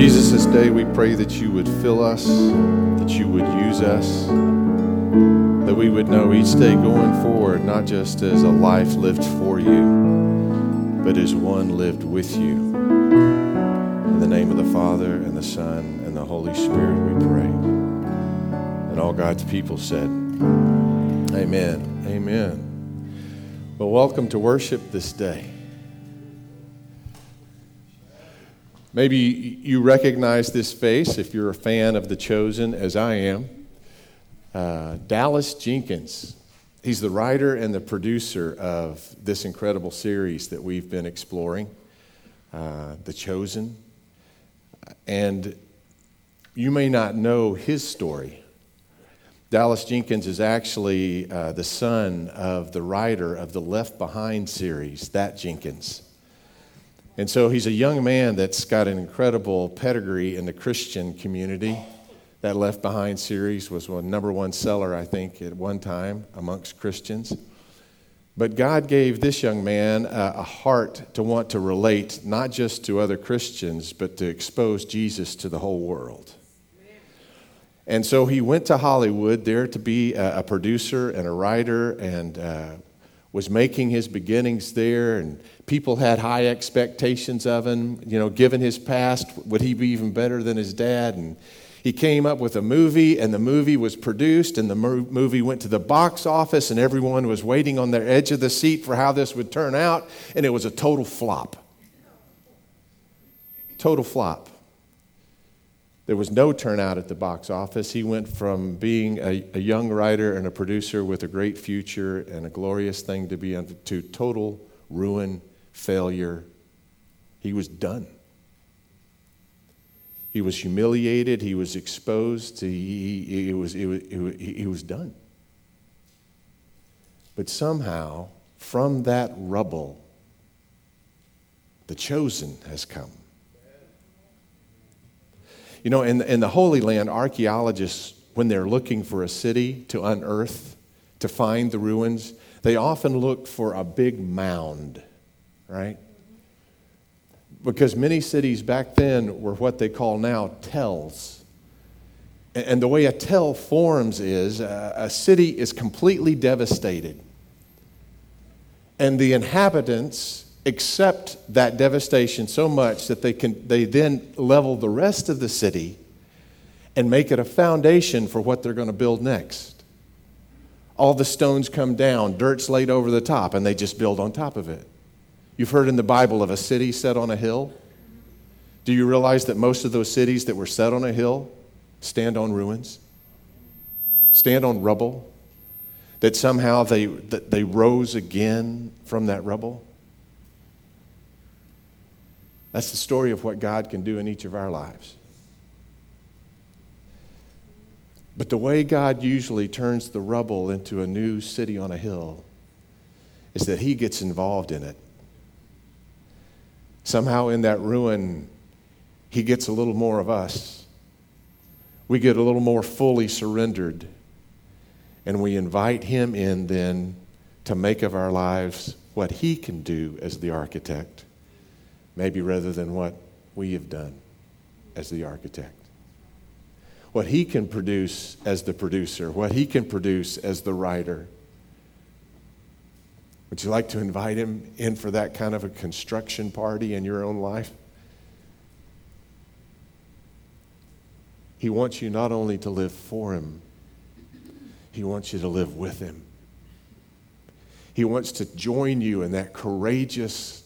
Jesus, this day we pray that you would fill us, that you would use us, that we would know each day going forward not just as a life lived for you, but as one lived with you. In the name of the Father, and the Son, and the Holy Spirit, we pray. And all God's people said, Amen. Amen. Well, welcome to worship this day. Maybe you recognize this face if you're a fan of The Chosen, as I am. Uh, Dallas Jenkins. He's the writer and the producer of this incredible series that we've been exploring, uh, The Chosen. And you may not know his story. Dallas Jenkins is actually uh, the son of the writer of the Left Behind series, That Jenkins. And so he's a young man that's got an incredible pedigree in the Christian community. That Left Behind series was a number one seller, I think, at one time amongst Christians. But God gave this young man a, heart to want to relate not just to other Christians, but to expose Jesus to the whole world. And so he went to Hollywood there to be a, a producer and a writer and uh, was making his beginnings there, and people had high expectations of him. You know, given his past, would he be even better than his dad? And he came up with a movie, and the movie was produced, and the movie went to the box office, and everyone was waiting on their edge of the seat for how this would turn out, and it was a total flop. Total flop. There was no turnout at the box office. He went from being a, a young writer and a producer with a great future and a glorious thing to be to total ruin, failure. He was done. He was humiliated. He was exposed. He, he, he, was, he, was, he was done. But somehow, from that rubble, the chosen has come. You know, in, in the Holy Land, archaeologists, when they're looking for a city to unearth, to find the ruins, they often look for a big mound, right? Because many cities back then were what they call now tells. And the way a tell forms is uh, a city is completely devastated. And the inhabitants accept that devastation so much that they, can, they then level the rest of the city and make it a foundation for what they're going to build next. All the stones come down, dirt's laid over the top, and they just build on top of it. You've heard in the Bible of a city set on a hill. Do you realize that most of those cities that were set on a hill stand on ruins, stand on rubble? That somehow they, that they rose again from that rubble? That's the story of what God can do in each of our lives. But the way God usually turns the rubble into a new city on a hill is that He gets involved in it. Somehow, in that ruin, He gets a little more of us. We get a little more fully surrendered. And we invite Him in then to make of our lives what He can do as the architect maybe rather than what we have done as the architect. What he can produce as the producer, what he can produce as the writer. Would you like to invite him in for that kind of a construction party in your own life? He wants you not only to live for him, he wants you to live with him. He wants to join you in that courageous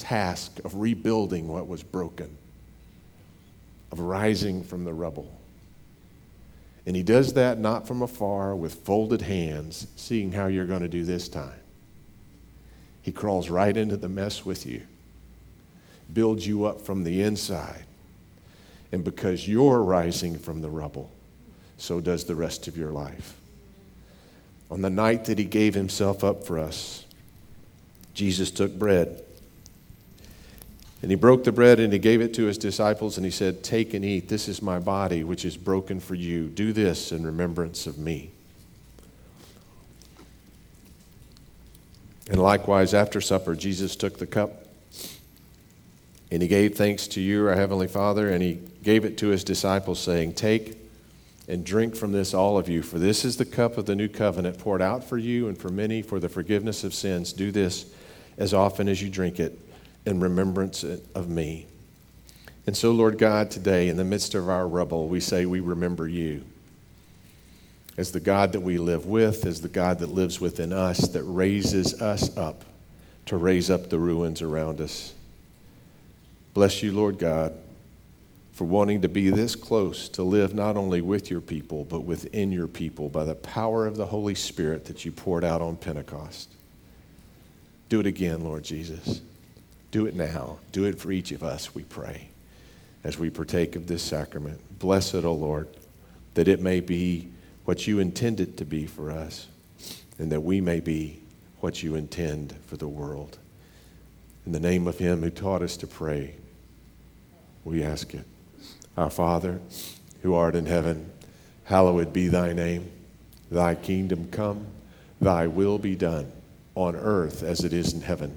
task of rebuilding what was broken, of rising from the rubble. And he does that not from afar with folded hands, seeing how you're going to do this time. He crawls right into the mess with you, builds you up from the inside. And because you're rising from the rubble, so does the rest of your life. On the night that he gave himself up for us, Jesus took bread. And he broke the bread and he gave it to his disciples and he said, Take and eat. This is my body, which is broken for you. Do this in remembrance of me. And likewise, after supper, Jesus took the cup And he gave thanks to you, our Heavenly Father, and he gave it to his disciples, saying, Take and drink from this, all of you, for this is the cup of the new covenant poured out for you and for many for the forgiveness of sins. Do this as often as you drink it in remembrance of me. And so, Lord God, today, in the midst of our rubble, we say we remember you as the God that we live with, as the God that lives within us, that raises us up to raise up the ruins around us. Bless you, Lord God, for wanting to be this close to live not only with your people, but within your people by the power of the Holy Spirit that you poured out on Pentecost. Do it again, Lord Jesus. Do it now. Do it for each of us, we pray, as we partake of this sacrament. Bless it, O Lord, that it may be what you intend it to be for us, and that we may be what you intend for the world. In the name of Him who taught us to pray, we ask it. Our Father, who art in heaven, hallowed be thy name. Thy kingdom come, thy will be done, on earth as it is in heaven.